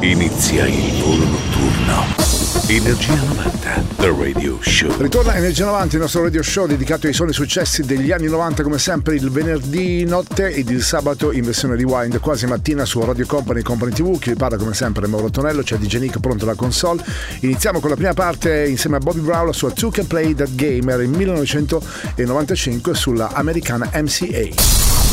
Inizia il volo notturno. Energia 90, The Radio Show. Ritorna Energia 90, il nostro radio show dedicato ai suoni successi degli anni 90, come sempre il venerdì notte ed il sabato in versione rewind, quasi mattina su Radio Company Company TV. Chi vi parla come sempre è Mauro Tonello, c'è DJ Nick pronto alla console. Iniziamo con la prima parte insieme a Bobby Brown, la sua Two Can Play That Game, era il 1995 sulla americana MCA.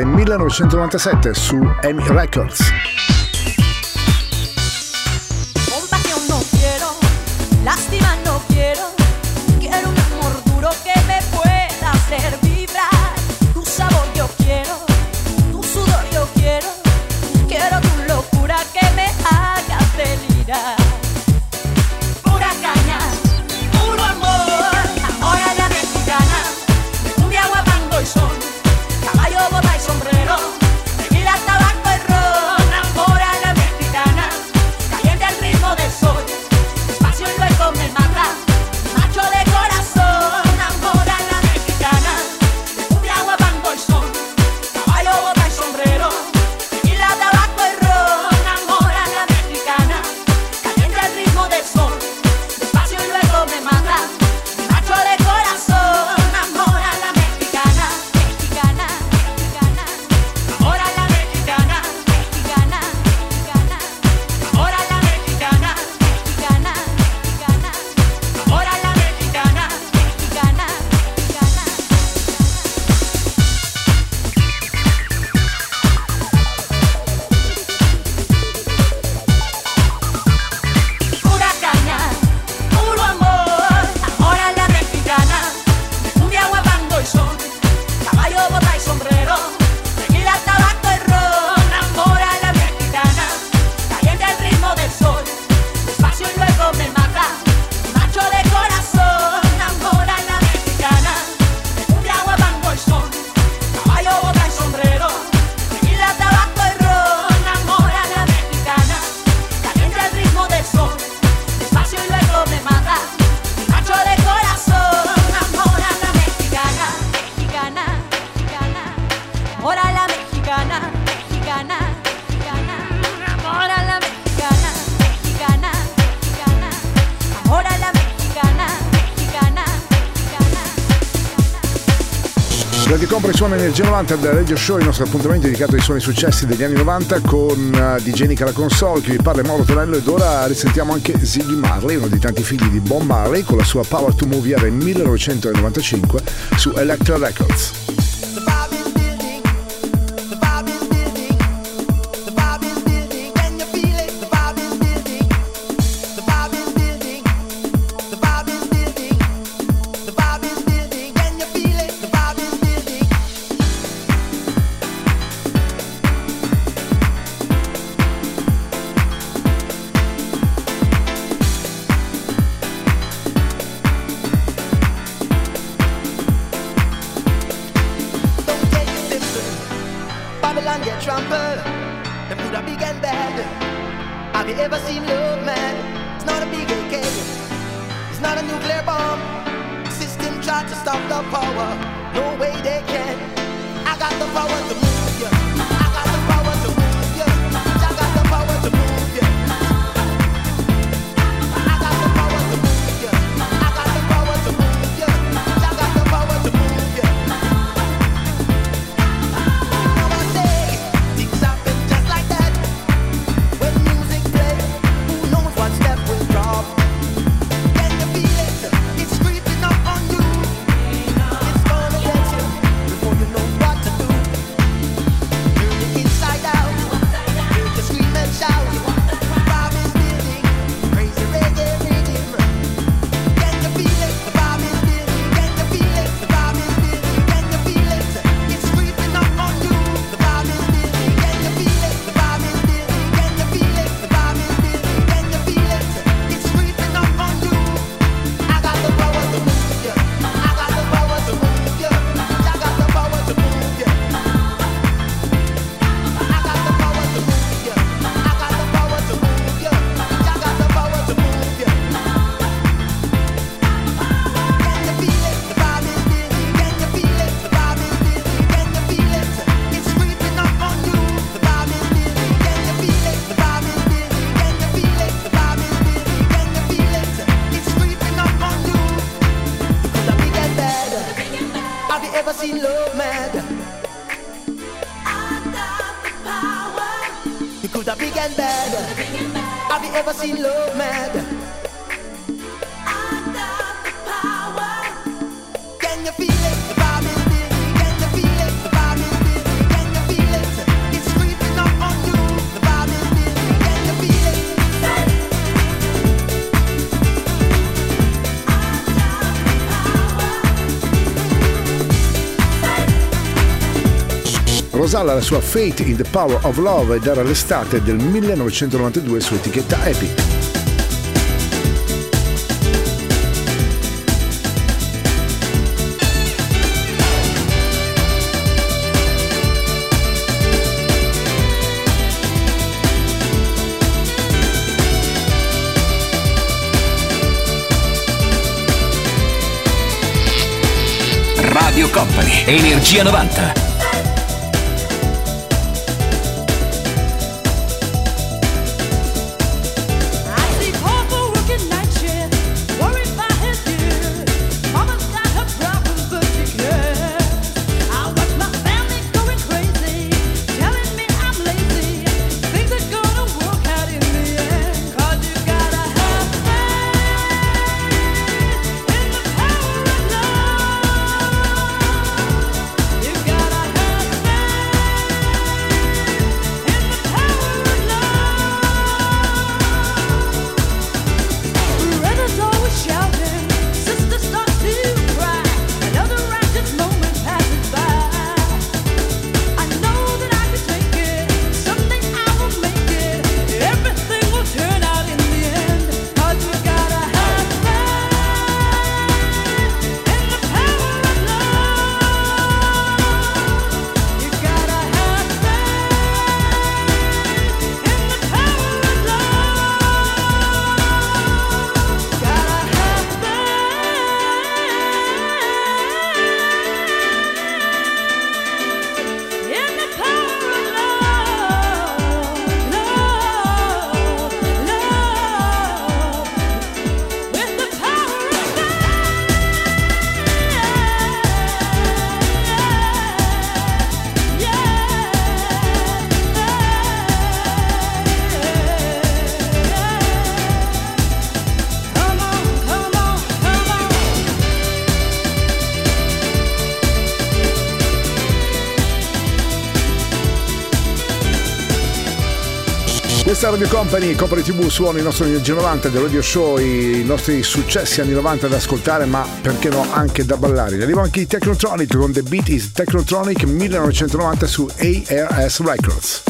Del 1997 su Amy Records. Suona Energia 90 del Radio Show, il nostro appuntamento dedicato ai suoni successi degli anni 90 con uh, DJ Nick console, che vi parla Mauro Tonello ed ora risentiamo anche Ziggy Marley, uno dei tanti figli di Bob Marley, con la sua Power to Move era 1995 su Electra Records. see love. Rosalla la sua Fate in the Power of Love ed era l'estate del 1992 su etichetta Epic. Company, Energia 90. Radio Company, Company TV suona i nostri Energia 90 del Radio Show, i nostri successi anni 90 da ascoltare, ma perché no anche da ballare. Arriva anche i Technotronic con The Beat is Technotronic 1990 su ARS Records.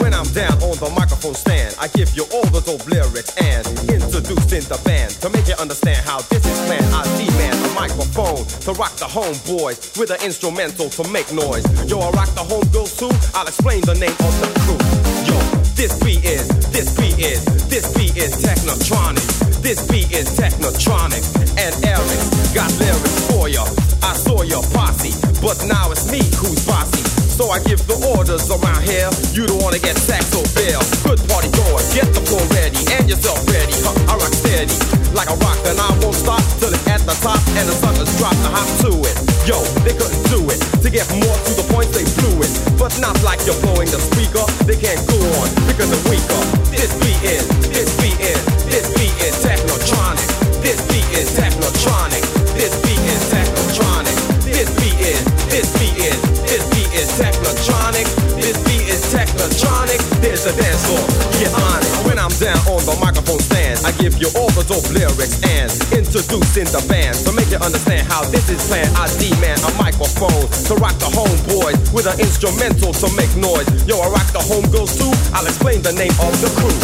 when I'm down on the microphone stand, I give you all the dope lyrics and introducing the band to make you understand how this is planned. I demand a microphone to rock the homeboys with an instrumental to make noise. Yo, I rock the homegirls too. I'll explain the name of the crew. This beat is, this beat is, this beat is Technotronic. This beat is Technotronic. And Eric got lyrics for ya. I saw your posse, but now it's me who's bossy. So I give the orders around here. You don't wanna get sacked or bail. Good party going, get the floor ready and yourself ready. Huh, I rock steady like a rock, and I won't stop till it's at the top and the suckers drop the hop to it. Yo, they couldn't do it. To get more to the point, they blew it. But not like you're blowing the speaker. They can't go on because they're weaker. This beat is, this beat is, this beat is technotronic. This beat is technotronic. This beat is technotronic. This beat is, this beat is, this beat is technotronic. This beat is technotronic. There's a dance floor. Get on it. When I'm down on the microphone I give you all the dope lyrics and introducing the band to make you understand how this is planned. I demand a microphone to rock the homeboys with an instrumental to make noise. Yo, I rock the homegirls too. I'll explain the name of the crew.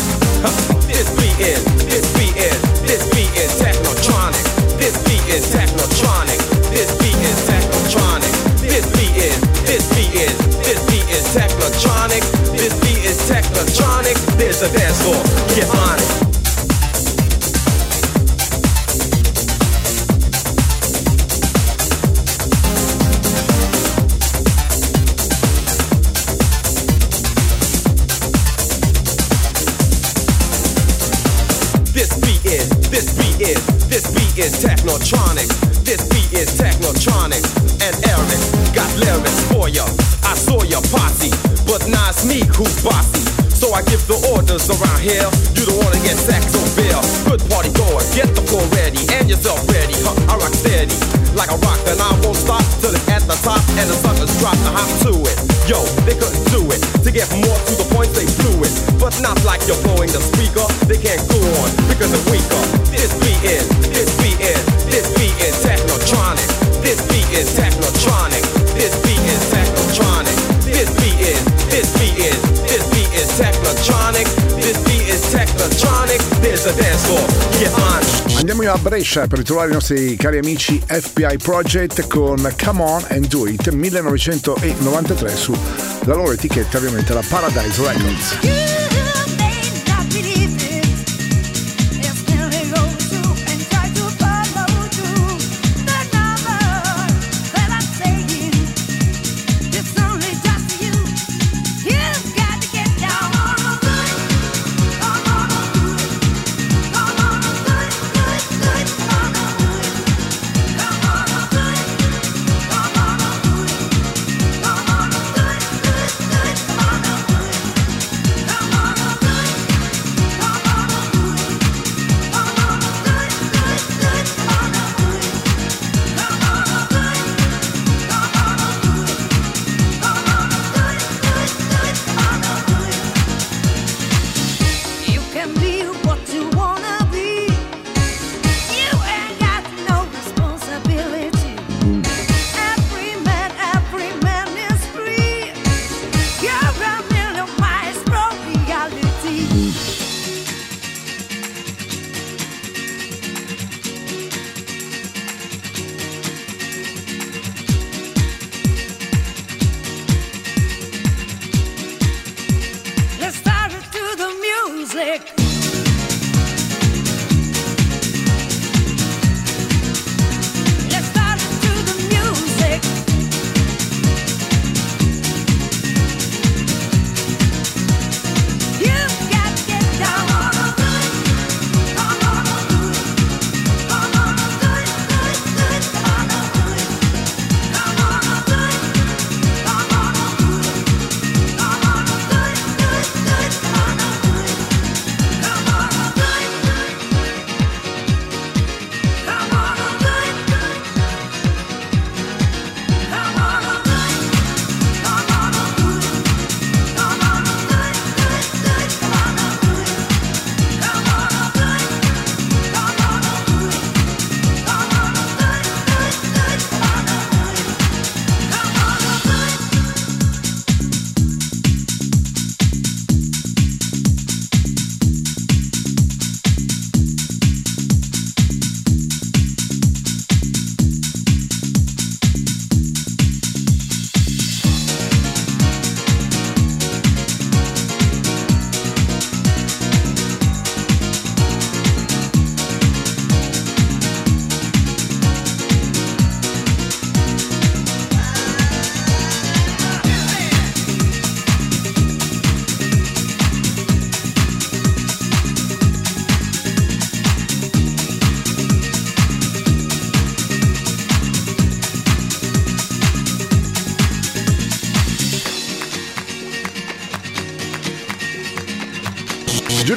this beat is, this beat is, this beat is technotronic. This beat is technotronic. This beat is technotronic. This beat is, this beat is, this beat is technotronic. This beat is technotronic. There's a dance floor. Brescia per ritrovare i nostri cari amici FBI Project con Come On and Do It 1993 su la loro etichetta ovviamente la Paradise Records.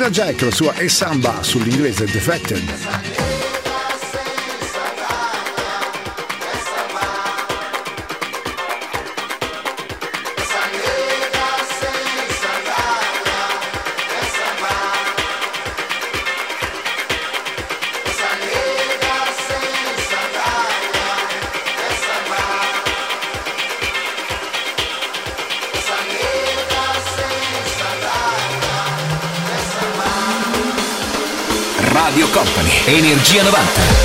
Junior Jack, la sua e samba sull'inglese Defected. 90.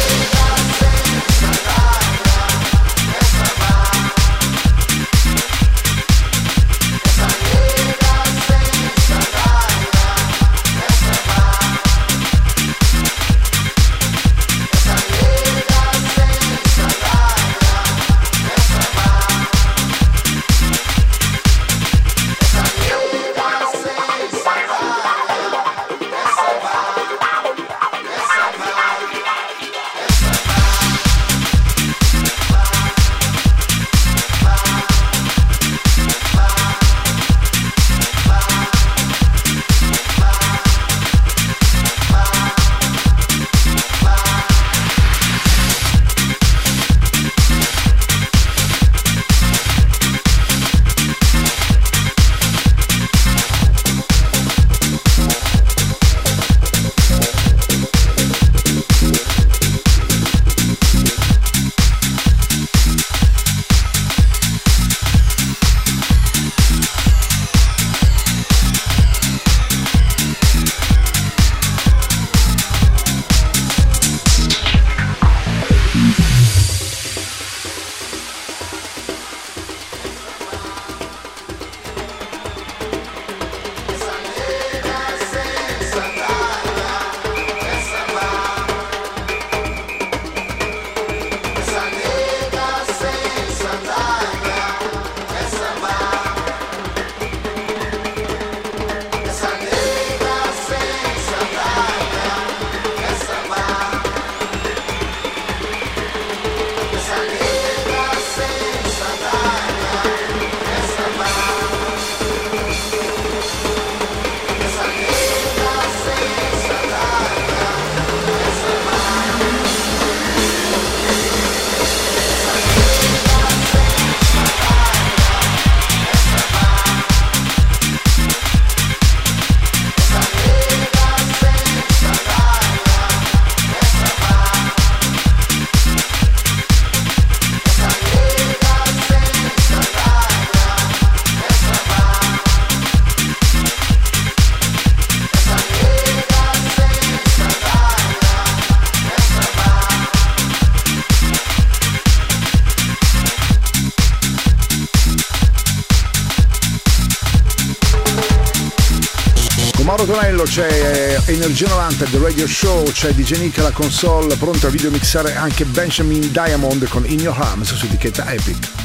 C'è eh, Energia 90 The Radio Show, c'è DJ Nick alla console, pronto a videomixare anche Benjamin Diamond con In Your Arms su etichetta Epic.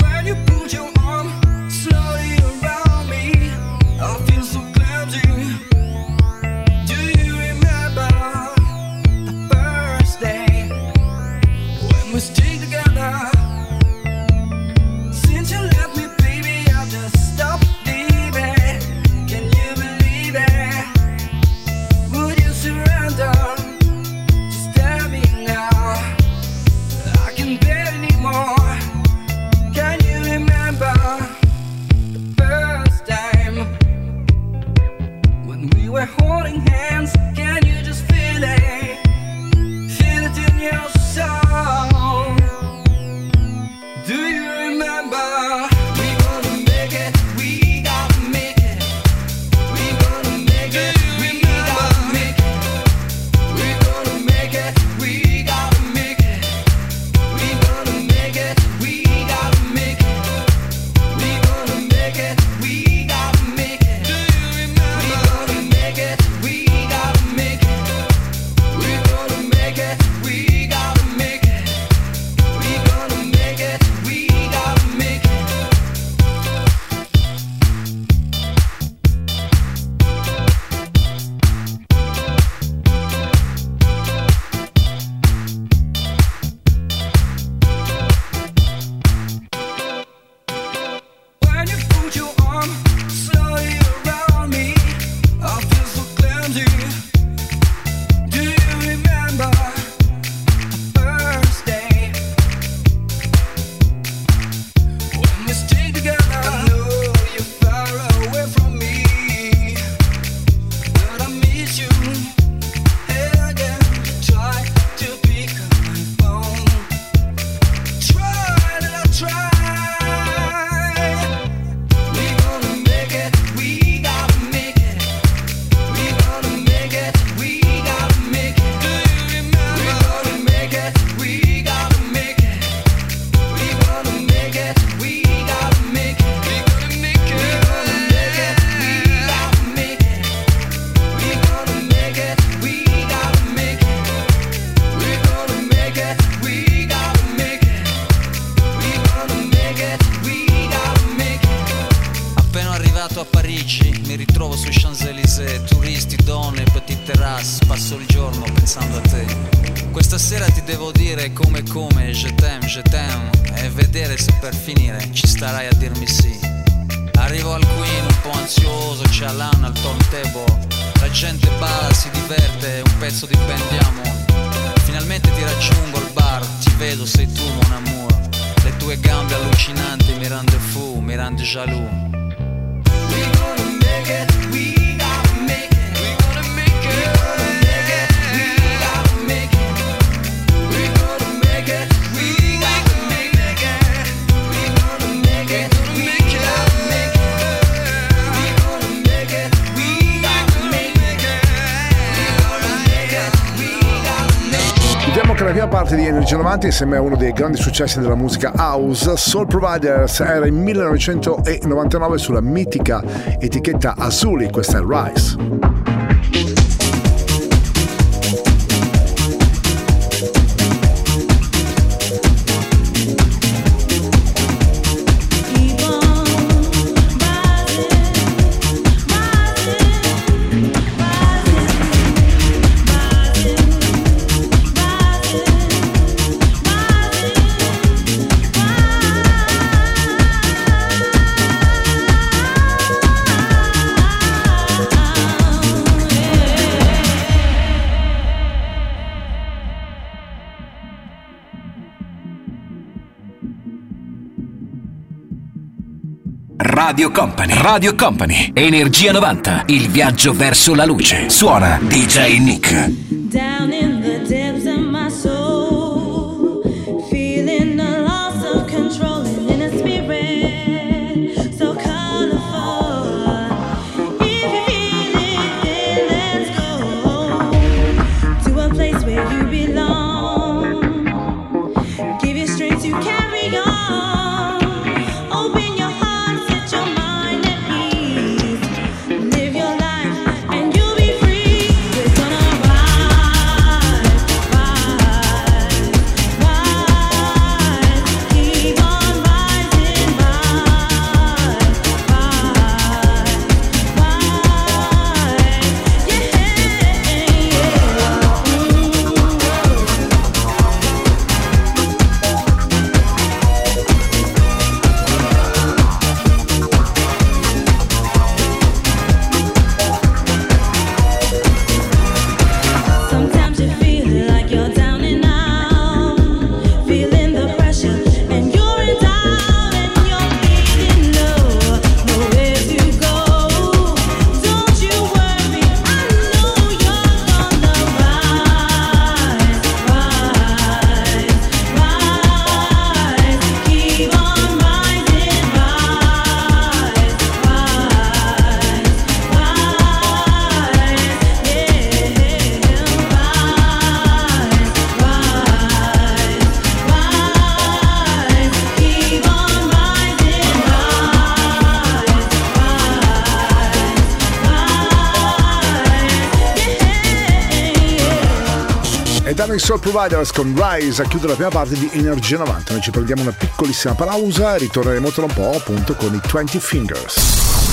Energia 90 insieme a uno dei grandi successi della musica house, Soul Providers, era in 1999 sulla mitica etichetta Azuli, questa è Rise. Radio Company. Radio Company. Energia 90. Il viaggio verso la luce. Suona DJ Nick. Down Soul Providers con Rise a chiudere la prima parte di Energia 90. Noi ci prendiamo una piccolissima pausa e ritorneremo tra un po' appunto con i 20 Fingers.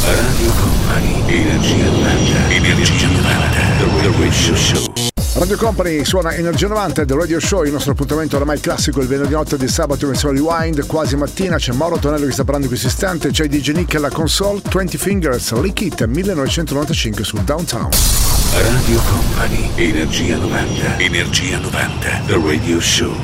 Radio Company, Energia 90, Energia 90, The Radio Show. Radio Company suona Energia 90 The Radio Show, il nostro appuntamento oramai classico il venerdì notte di sabato in Rewind, quasi mattina, c'è Mauro Tonello che sta parlando in questo istante, c'è DJ Nick alla console, 20 Fingers, Lick It 1995 su Downtown. Radio Company, Energia 90, Energia 90, The Radio Show.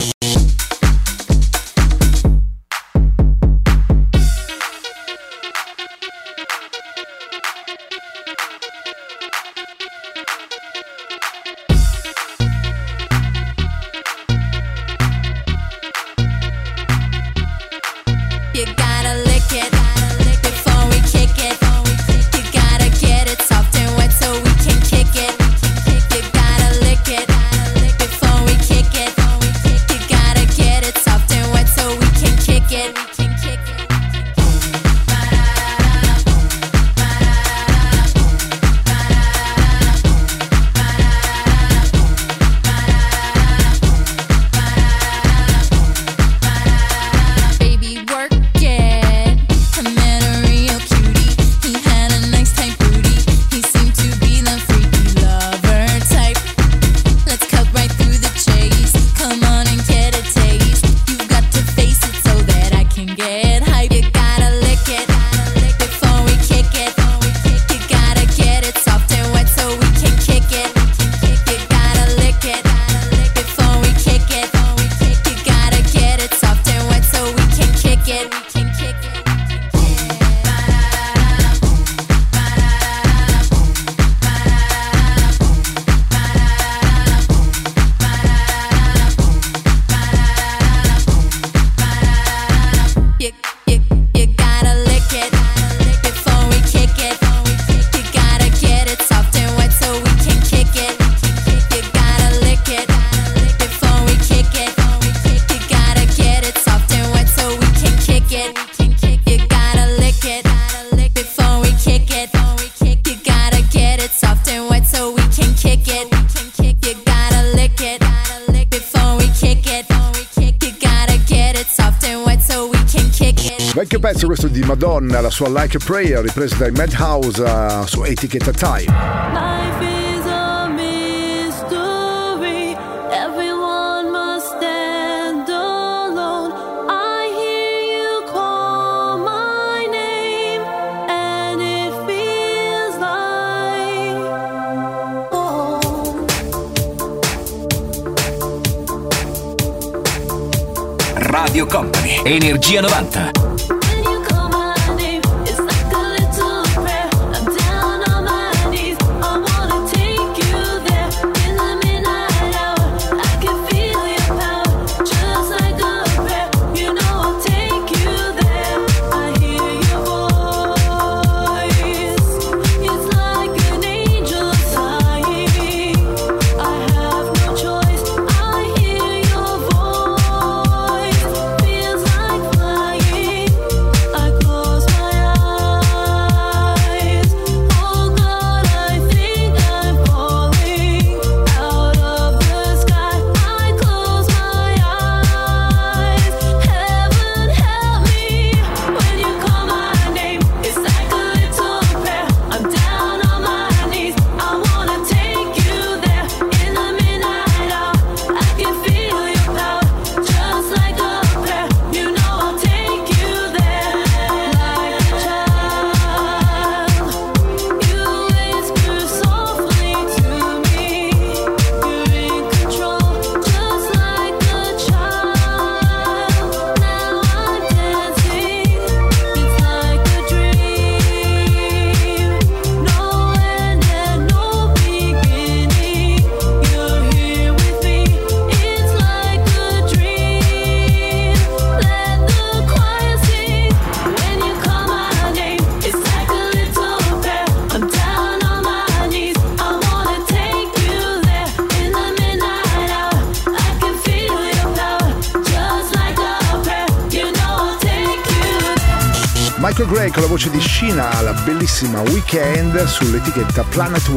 Vecchio pezzo questo di Madonna, la sua Like a Prayer, ripresa dai Madhouse uh, su etichetta Time. Radio Company, Energia 90. Voce di Shina la bellissima Weekend sull'etichetta Planet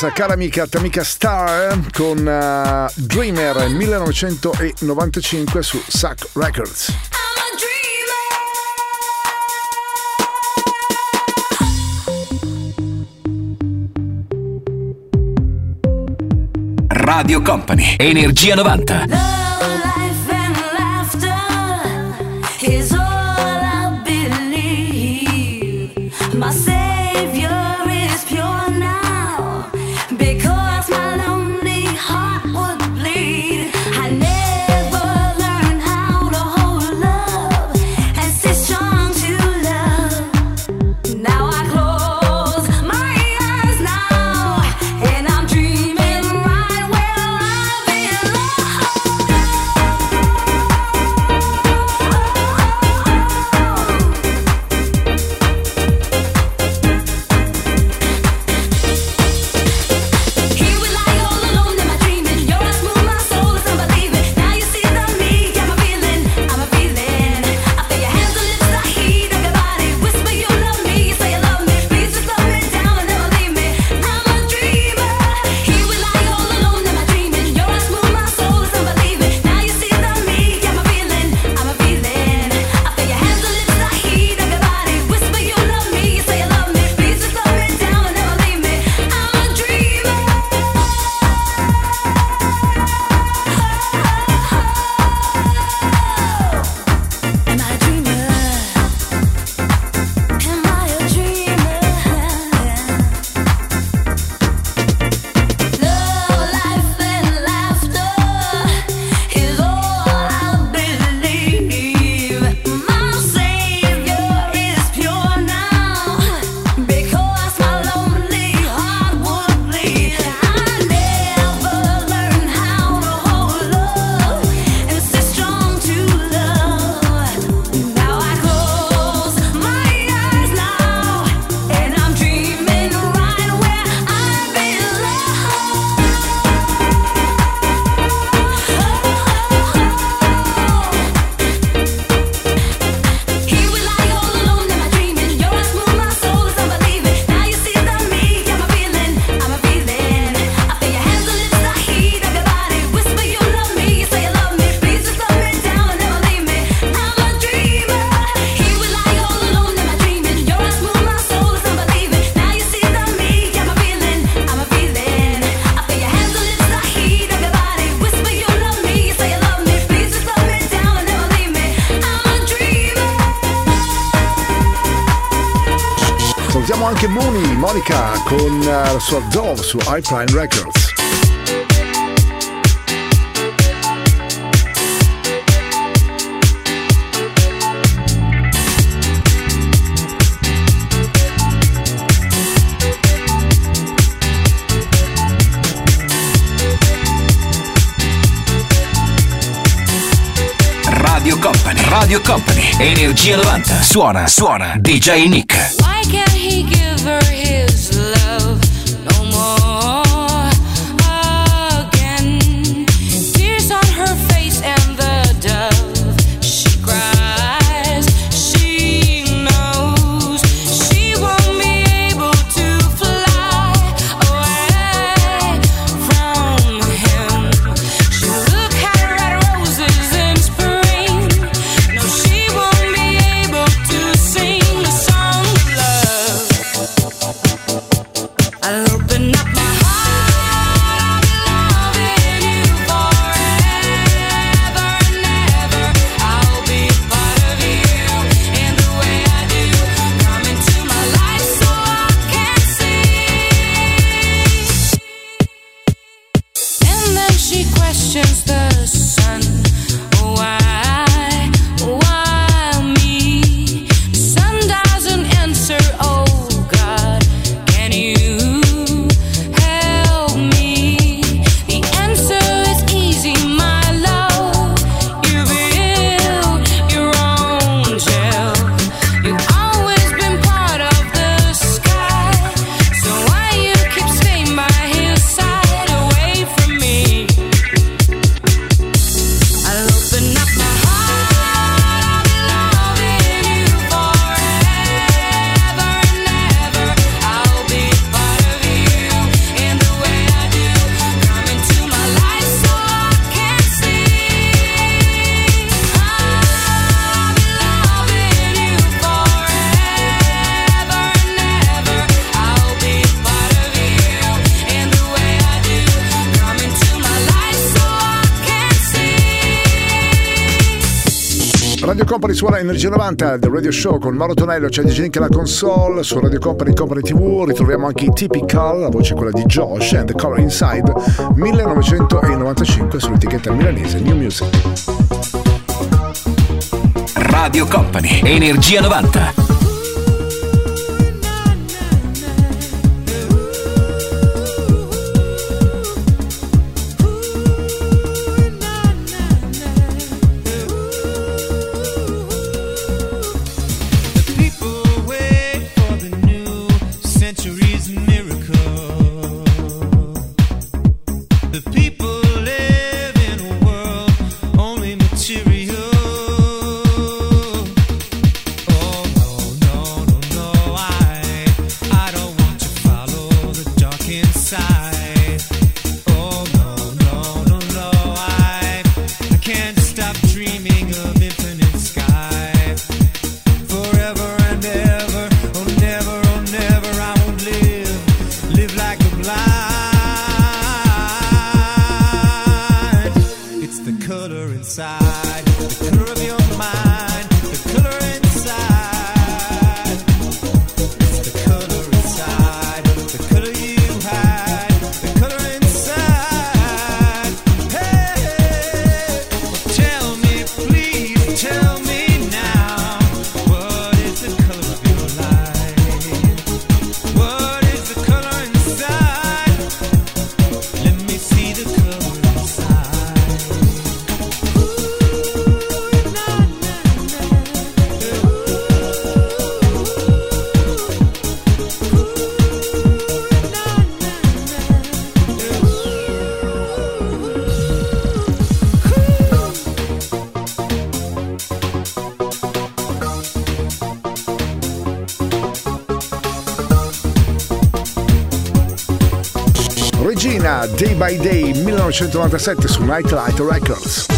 nostra cara amica Tamika Star con uh, Dreamer 1995 su Suck Records. Radio Company, Energia 90. Con la sua Dove su iPrime Records. Radio Company, Radio Company, Energia 90. Suona, suona, DJ Nick. Why can't he give her his Company su Energia 90, The Radio Show con Mauro Tonello, c'è DJ Nick alla console, su Radio Company Company TV ritroviamo anche i Typical, la voce quella di Josh and The Color Inside, 1995 sull'etichetta milanese New Music. Radio Company, Energia 90. 1997 su Nightlight Records.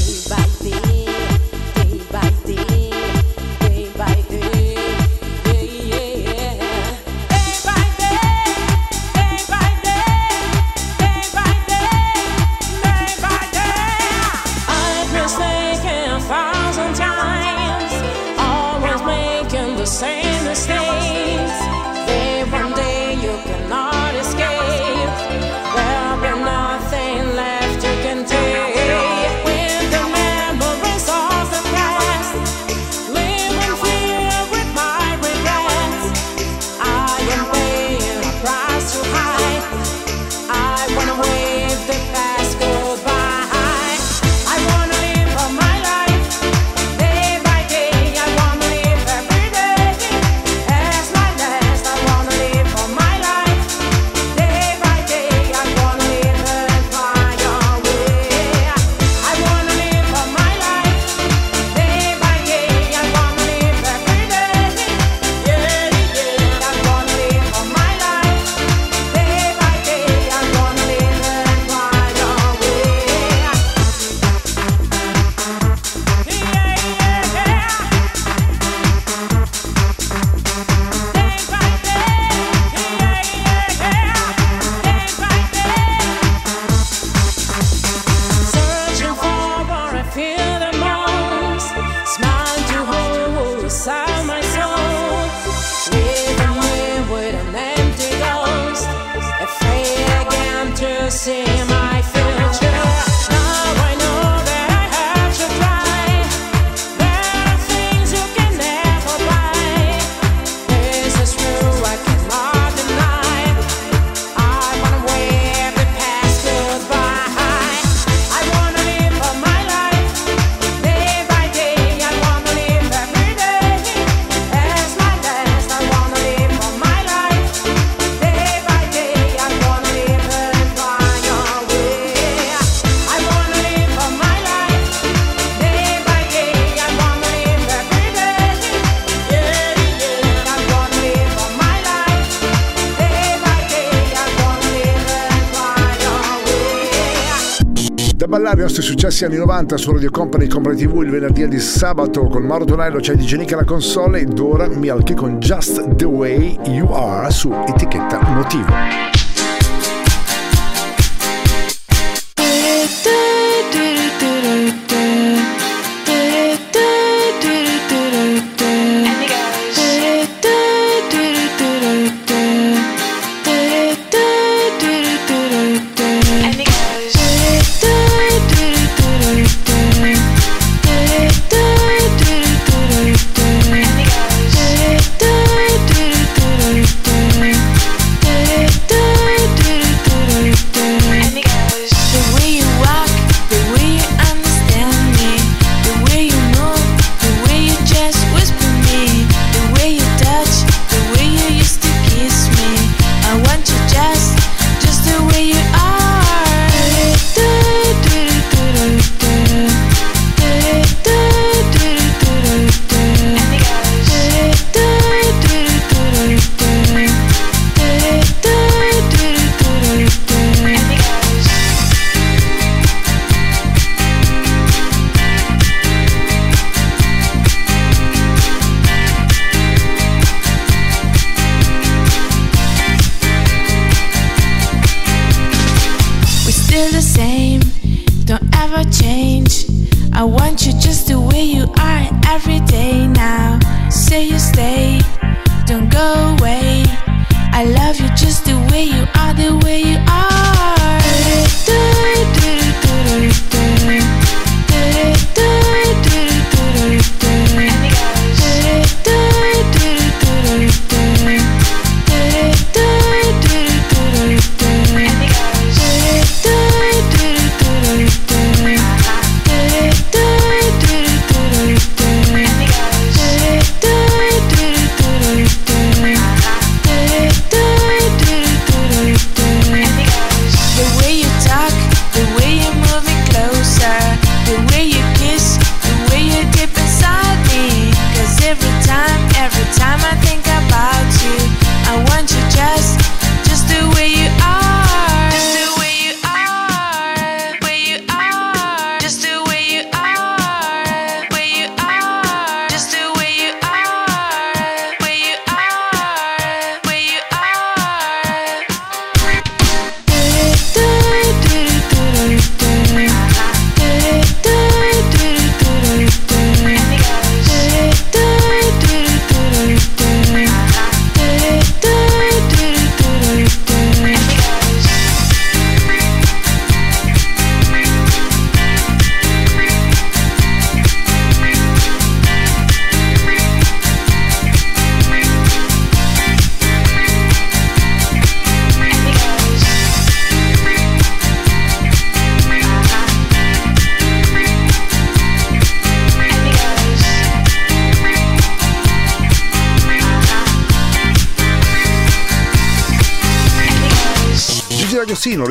Successi anni 90 su Radio Company Company TV il venerdì e di sabato con Mauro Tonello, c'è di Genica la console ed ora Milky con Just The Way You Are su etichetta Motivo.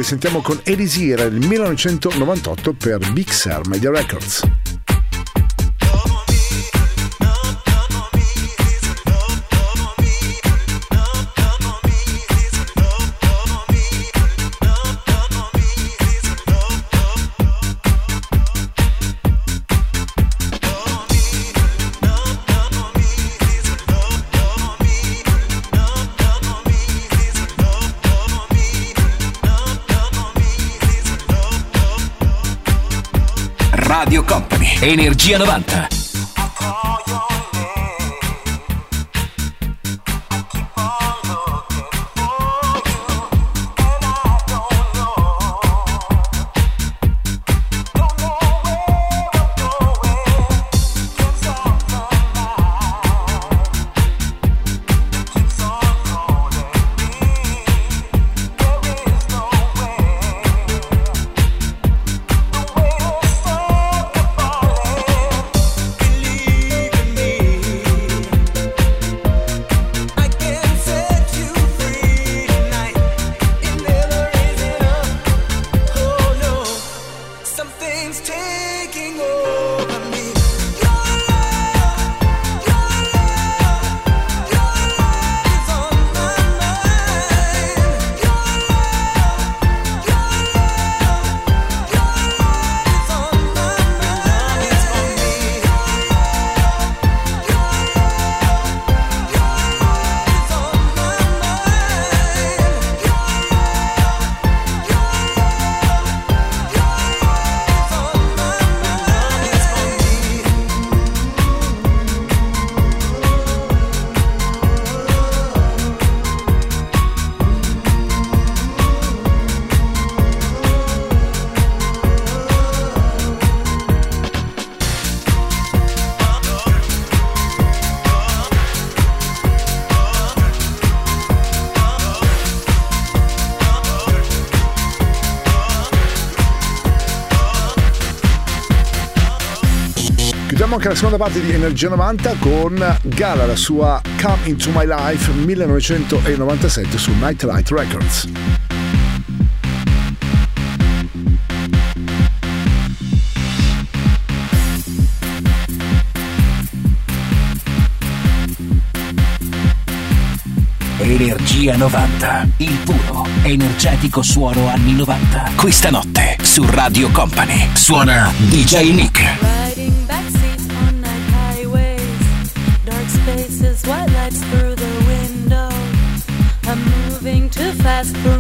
Risentiamo con Elisir nel 1998 per Big Sur Media Records. Energia 90. Anche la seconda parte di Energia 90 con Gala, la sua Come Into My Life 1997 su Nightlight Records. Energia 90, il puro, energetico suono anni 90. Questa notte su Radio Company suona DJ Nick. last forever.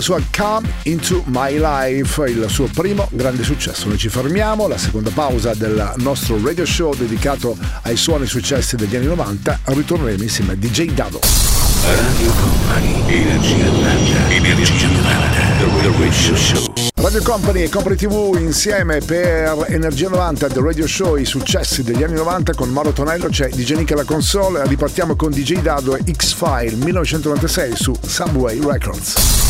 La sua Come Into My Life, il suo primo grande successo. Noi ci fermiamo, la seconda pausa del nostro radio show dedicato ai suoni successi degli anni 90. Ritorneremo insieme a DJ Dado. Radio Company, Energia 90, Energia 90, The Radio Show. Radio Company e Company TV insieme per Energia 90 The Radio Show, i successi degli anni 90 con Mauro Tonello, c'è DJ Nick alla console, ripartiamo con DJ Dado e X-File 1996 su Subway Records.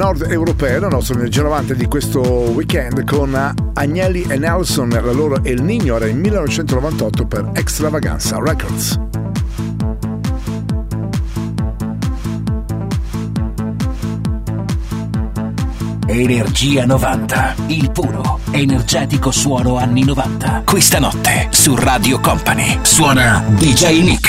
Nord europeo, la nostra energia 90 di questo weekend con Agnelli e Nelson, la loro El Nino era il 1998 per Extravaganza Records. Energia 90, il puro, energetico suono anni 90. Questa notte su Radio Company suona DJ Nick.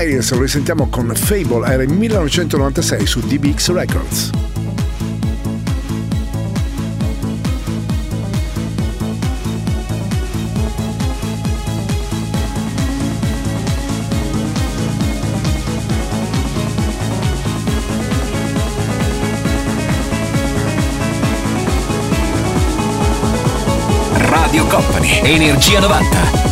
Myers lo risentiamo con Fable, era il 1996 su DBX Records. Radio Company, Energia 90.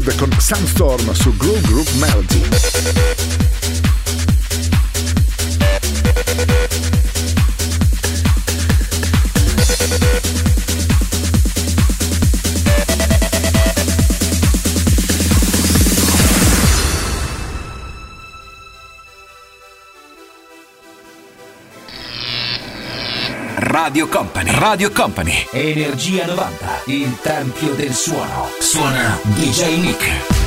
Darude con Sandstorm su Groove Group Melody. Radio Company. Radio Company. Energia 90. Il tempio del suono. Suona DJ Nick.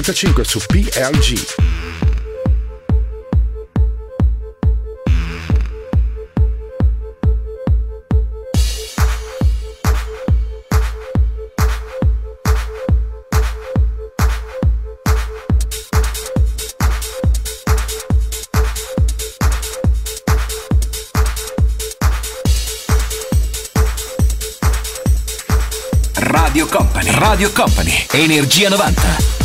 1995 su PLG. Radio Company, Energia 90.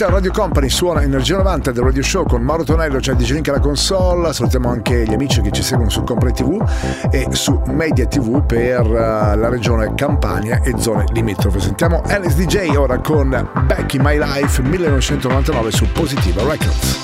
Questa è Radio Company, suona Energia 90 del Radio Show con Mauro Tonello, c'è DJ Link alla console, salutiamo anche gli amici che ci seguono su Company TV e su Media TV per uh, la regione Campania e zone limitrofe. Sentiamo Alice DJ ora con Back in My Life 1999 su Positiva Records.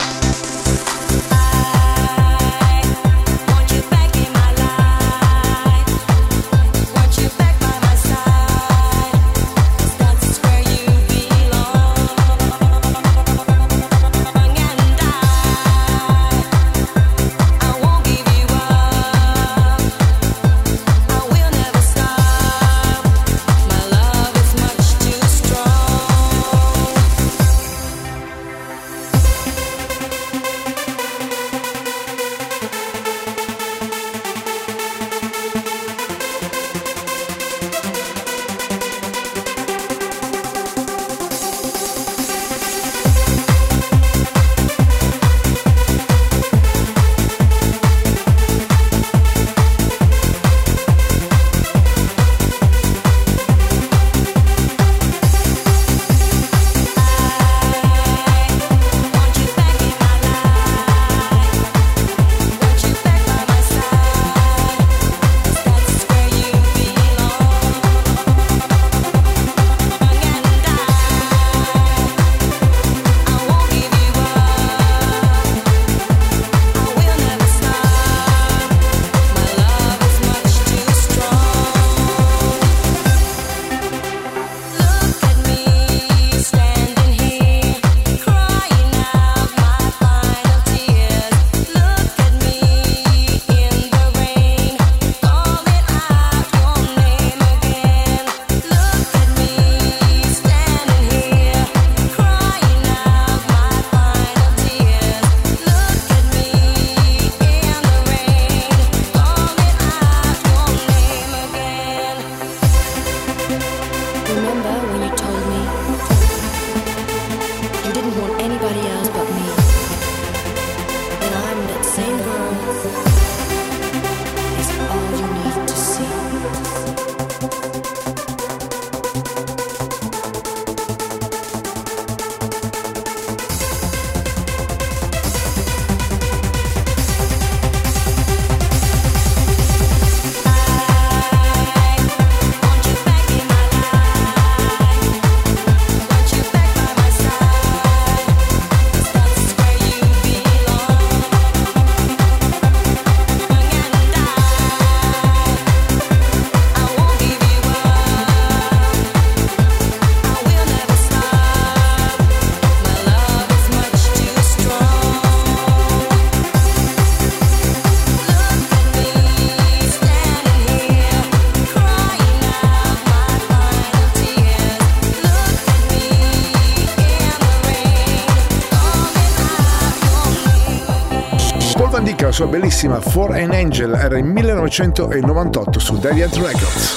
Sua bellissima For an Angel era in 1998 su Deviant Records.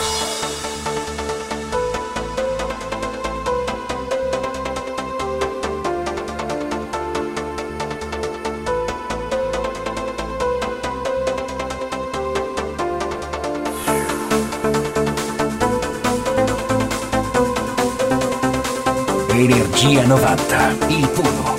Energia 90, il puro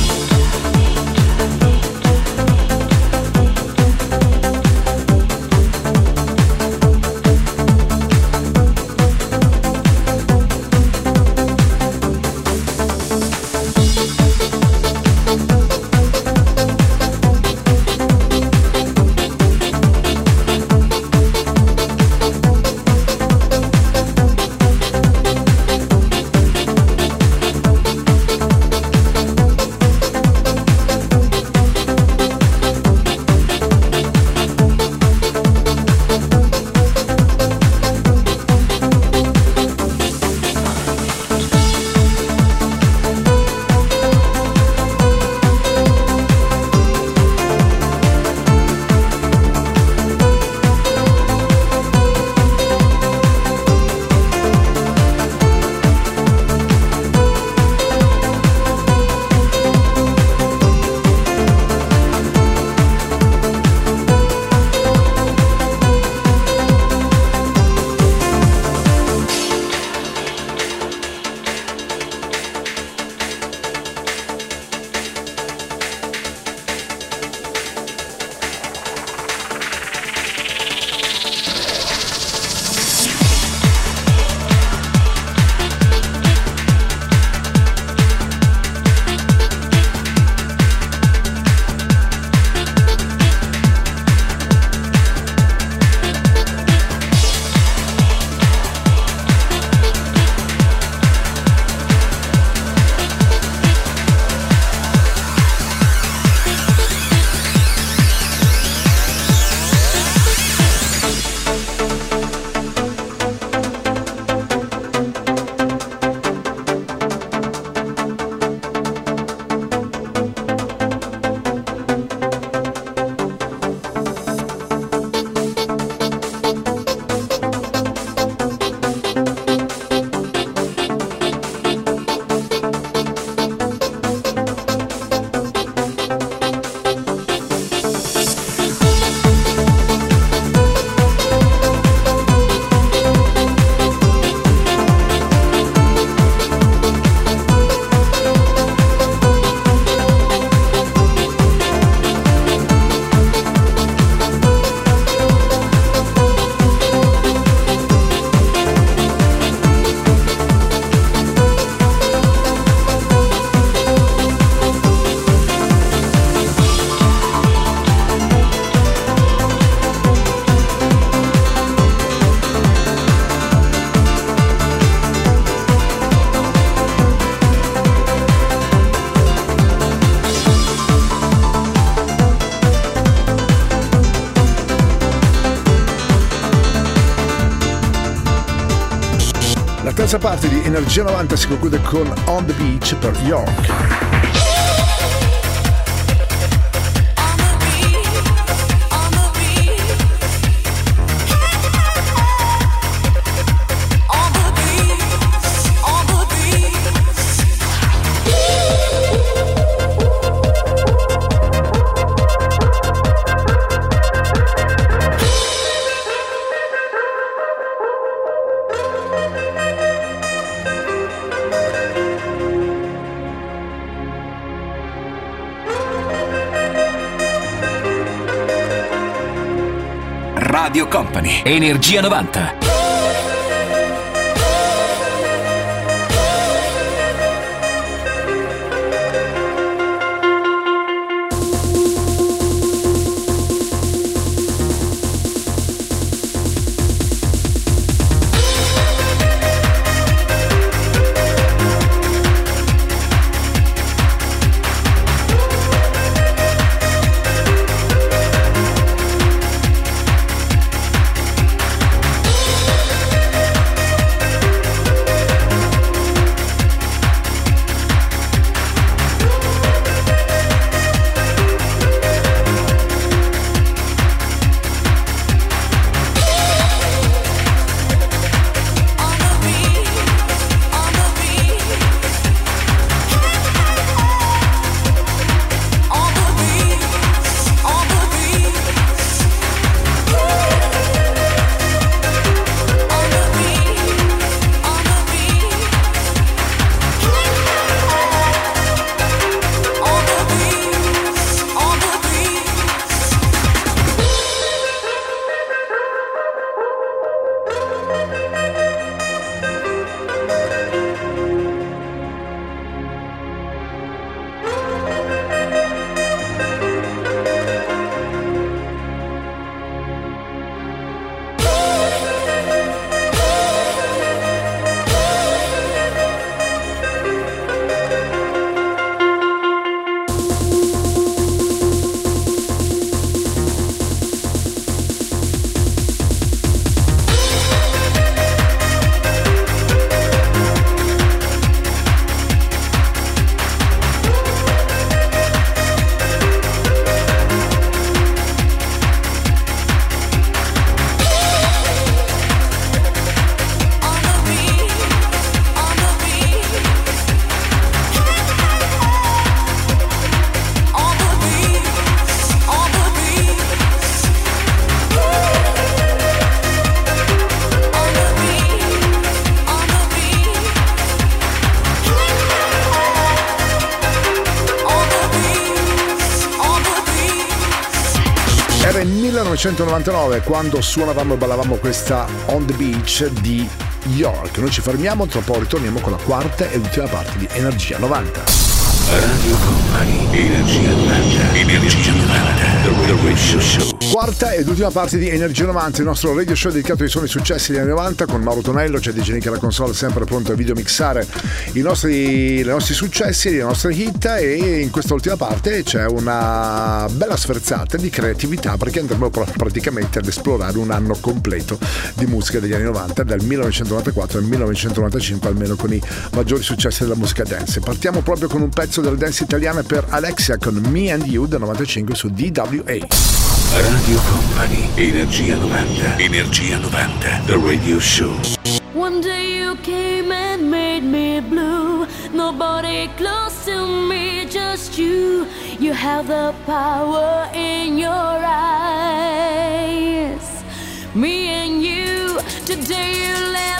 Terza parte di Energia 90 si conclude con On the Beach per York. Energia 90. 1999 quando suonavamo e ballavamo questa On the Beach di York. Noi ci fermiamo, tra poco ritorniamo con la quarta e ultima parte di Energia 90. Radio Company, Energia 90, Energia 90, The Radio Show. Quarta ed ultima parte di Energia 90, il nostro radio show dedicato ai suoni successi degli anni 90 con Mauro Tonello, c'è DJ Nick alla console sempre pronto a videomixare i nostri, i nostri successi, le nostre hit e in questa ultima parte c'è una bella sferzata di creatività perché andremo praticamente ad esplorare un anno completo di musica degli anni 90 dal 1994 al 1995 almeno con i maggiori successi della musica dance. Partiamo proprio con un pezzo della dance italiana per Alexia con Me and You del 95 su DWA. Radio Company, Energia 90, Energia 90, The Radio Show. One day you came and made me blue. Nobody close to me, just you. You have the power in your eyes. Me and you, today you left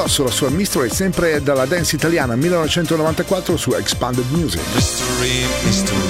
Grosso, la sua Mystery, sempre dalla dance italiana 1994 su Expanded Music. Mystery, mystery.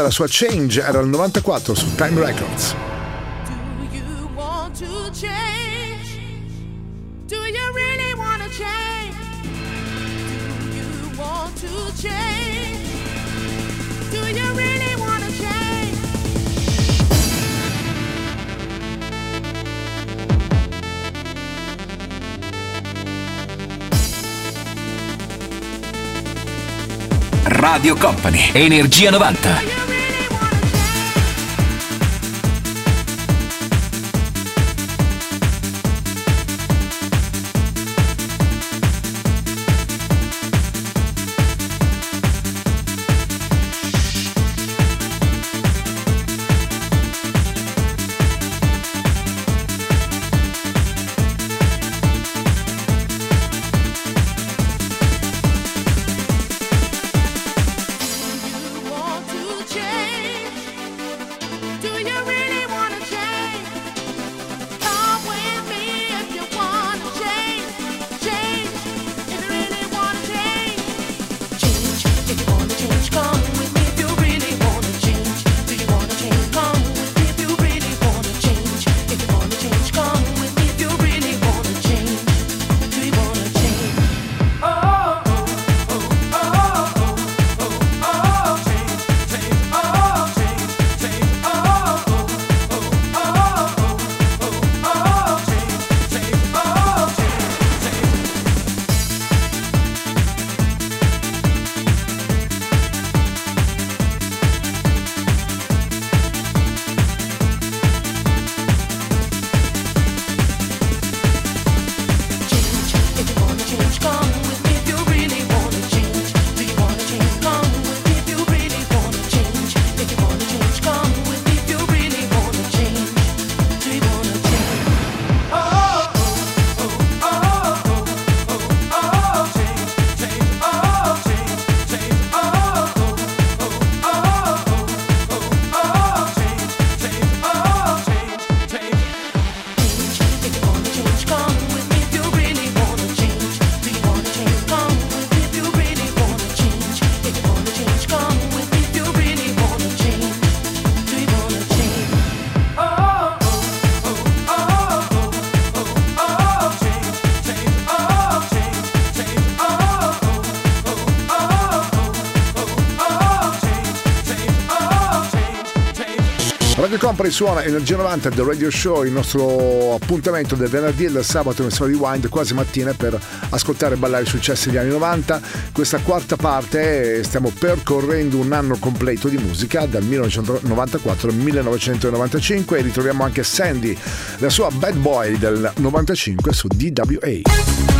Molella, la sua Change era il 94 su Time Records. Radio Company, Energia 90. Company suona Energia 90 The Radio Show, il nostro appuntamento del venerdì e del sabato in di Wind quasi mattina per ascoltare e ballare i successi degli anni 90. Questa quarta parte stiamo percorrendo un anno completo di musica dal 1994 al 1995 e ritroviamo anche Sandy, la sua Bad Boy del 95 su DWA.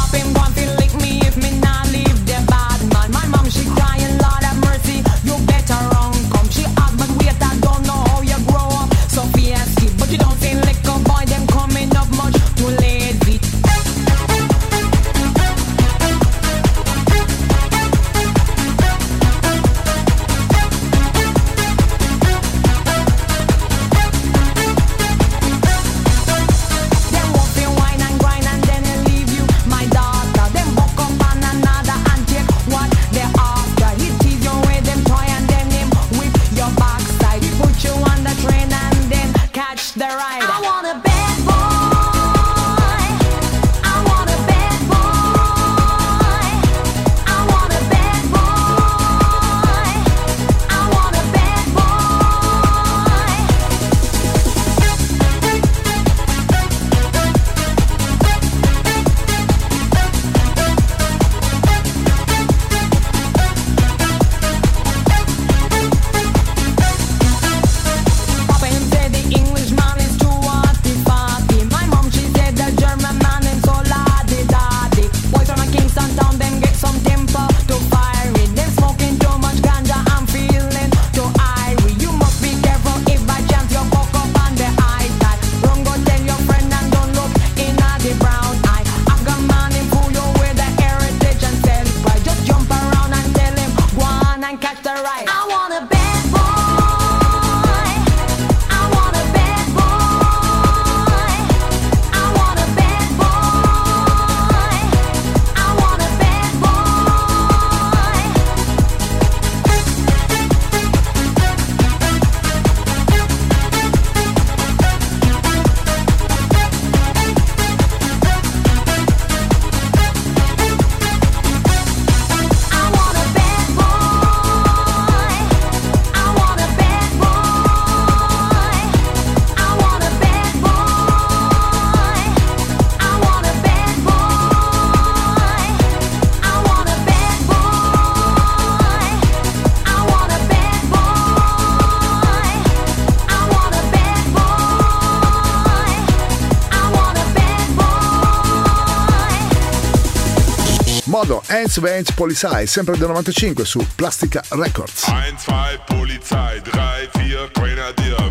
Hands Vance Polizei, sempre del 95 su Plastica Records. 1, 2, Polizei, 3, 4, Grenadier,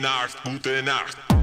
Grenadier, 5,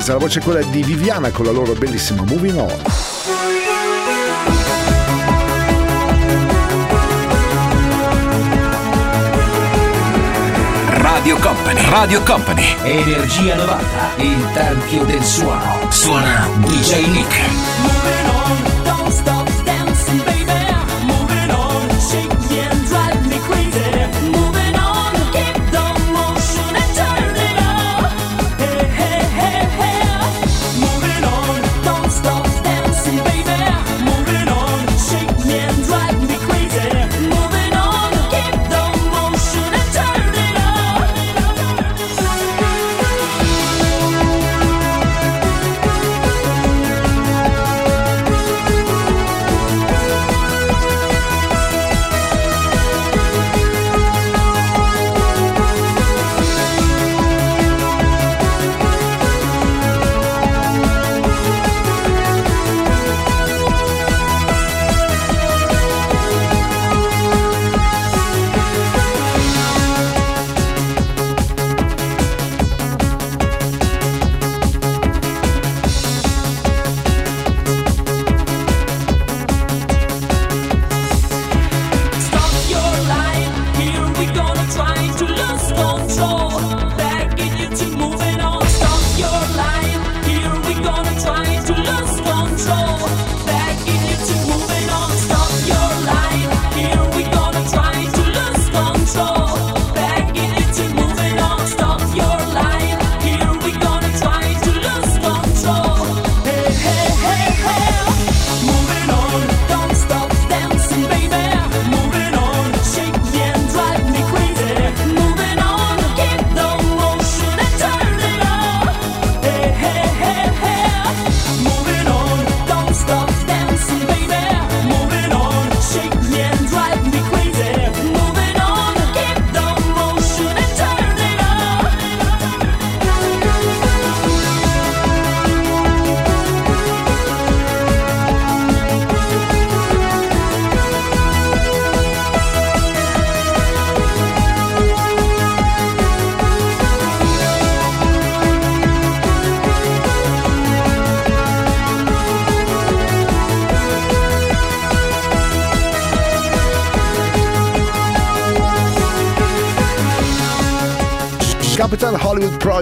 sorpresa, la voce è quella di Viviana con la loro bellissima Moving On. Radio Company, Radio Company. Energia 90, il tempio del suono. Suona DJ Nick.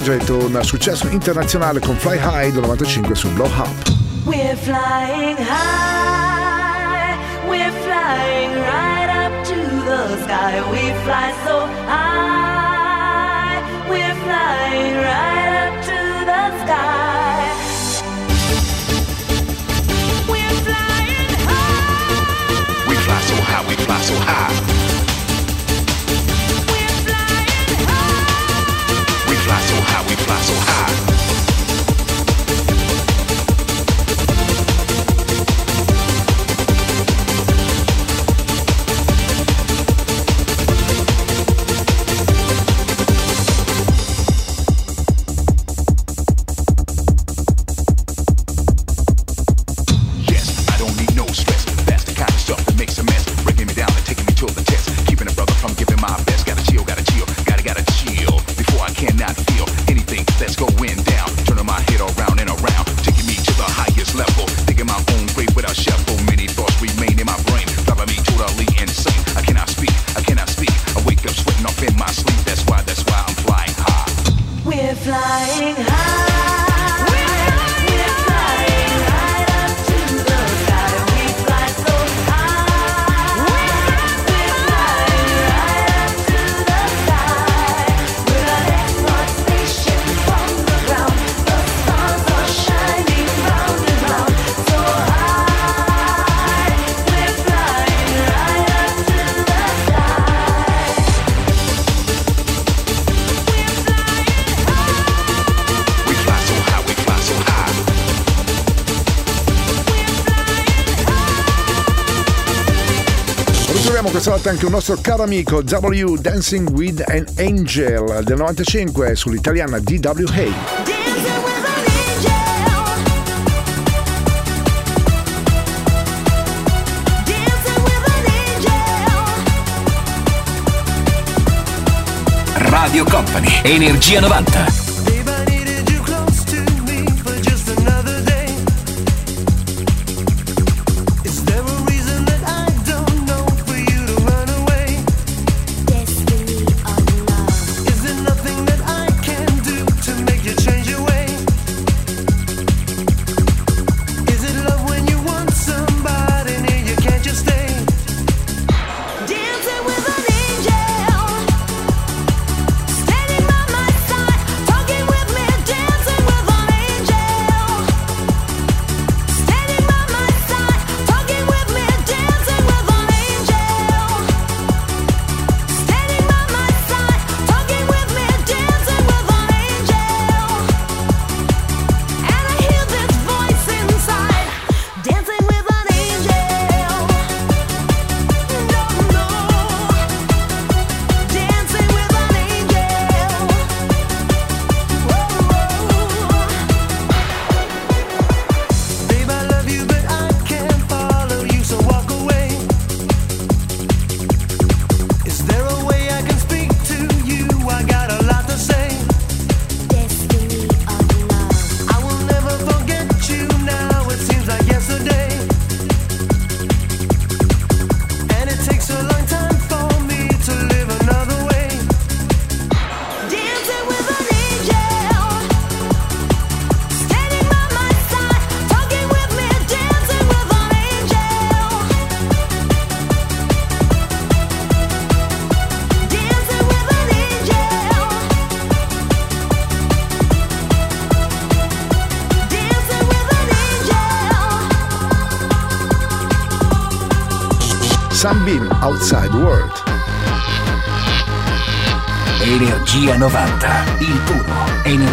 Project, un successo internazionale con Fly High del 95 su Blow Up. ascolta anche un nostro caro amico W Dancing with an Angel del 95 sull'italiana DWA. Radio Company, Energia 90.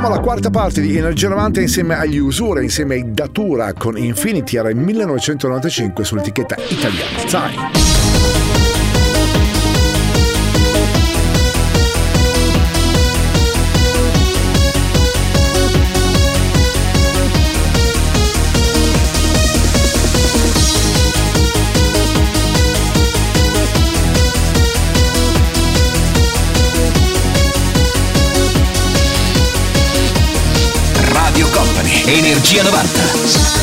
Siamo alla quarta parte di Energia 90 insieme agli Usura, insieme ai Datura con Infinity era il 1995 sull'etichetta italiana. Time. Energia 90.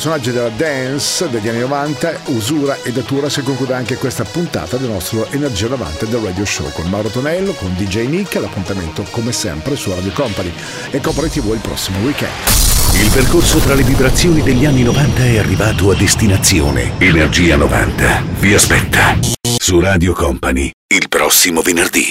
Personaggi della dance degli anni 90, Usura e Datura, si conclude anche questa puntata del nostro Energia 90 del Radio Show con Mauro Tonello, con DJ Nick, l'appuntamento come sempre su Radio Company e TV il prossimo weekend. Il percorso tra le vibrazioni degli anni 90 è arrivato a destinazione. Energia 90 vi aspetta su Radio Company il prossimo venerdì.